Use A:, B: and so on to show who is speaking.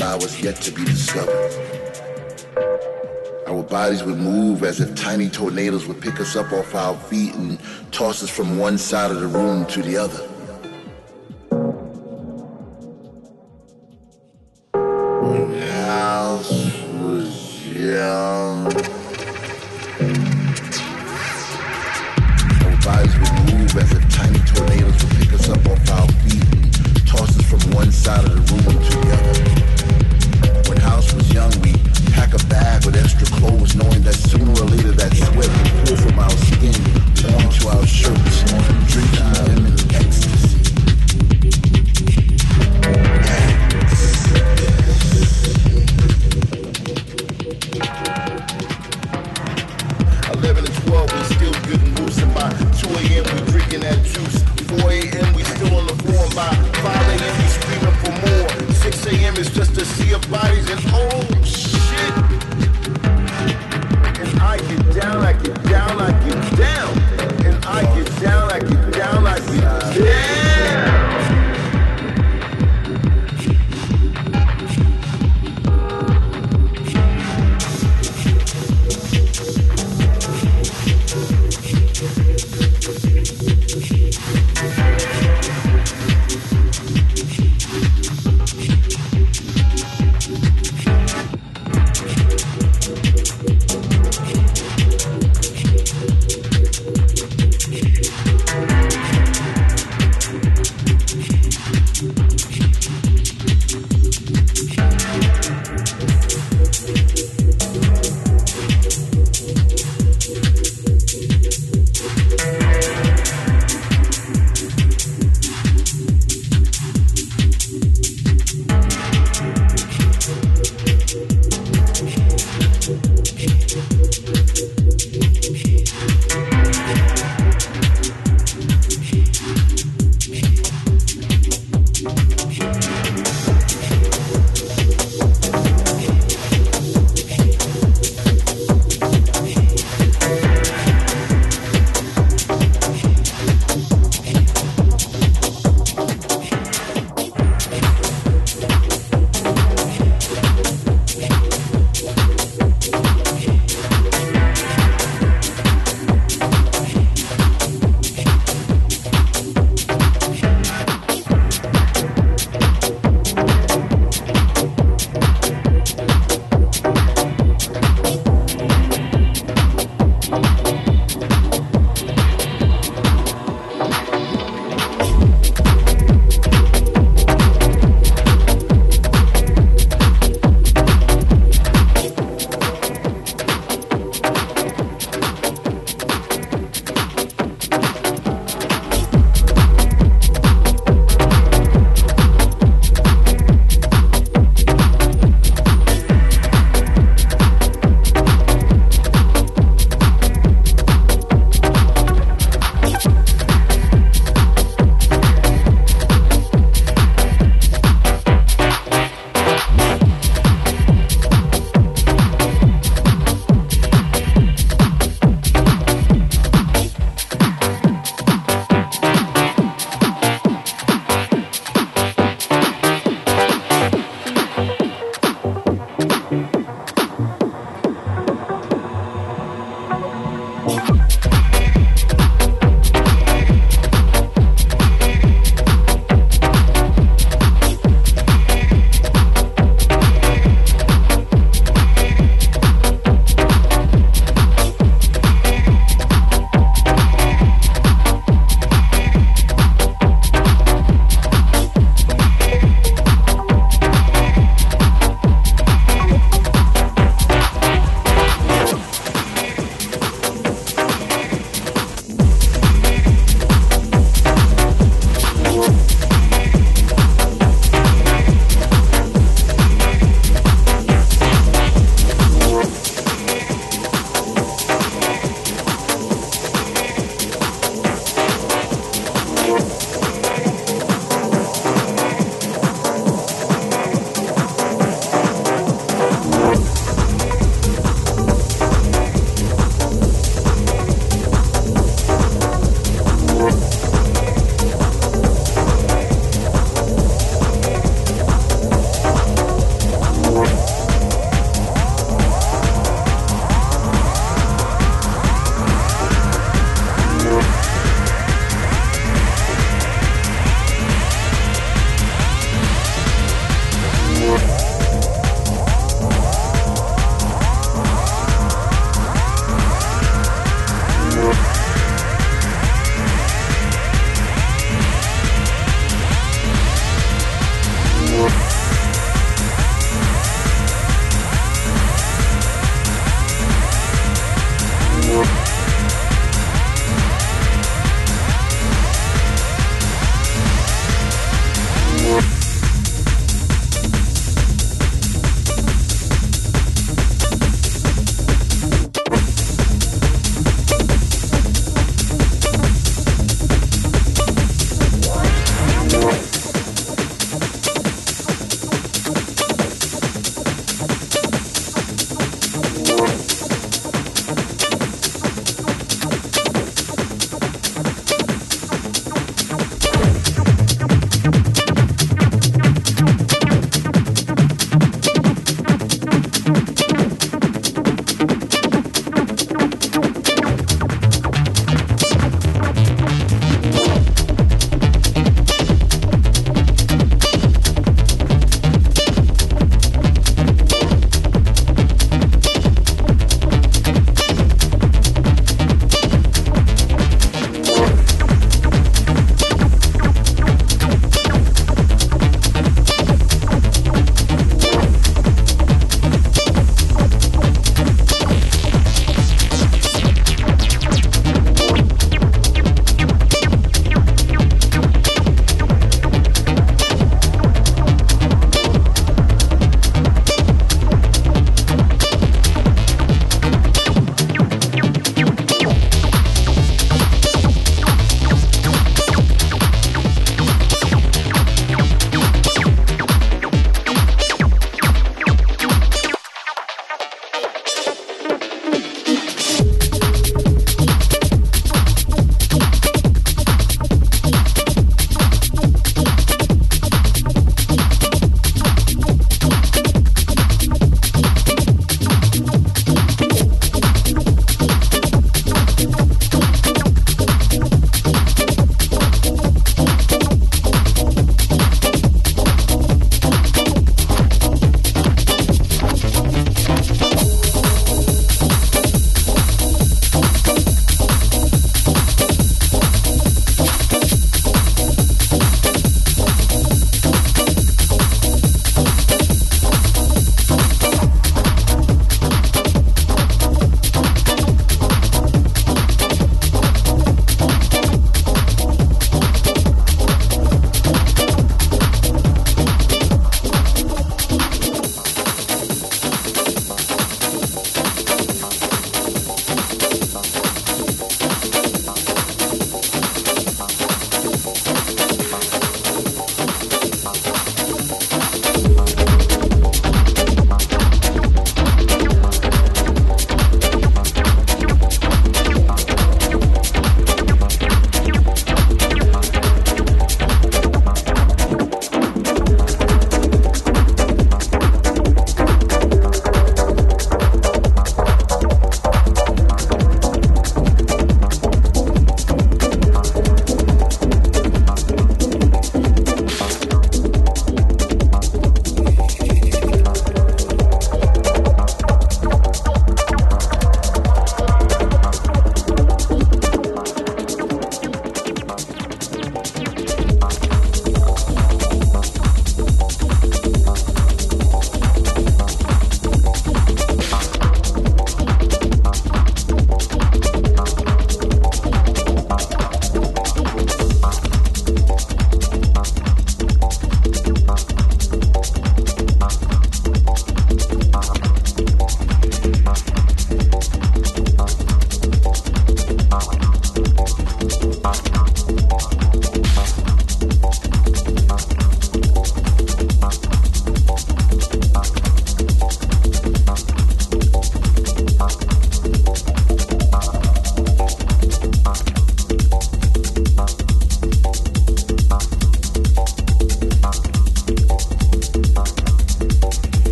A: flowers yet to be discovered. Our bodies would move as if tiny tornadoes would pick us up off our feet and toss us from one side of the room to the other.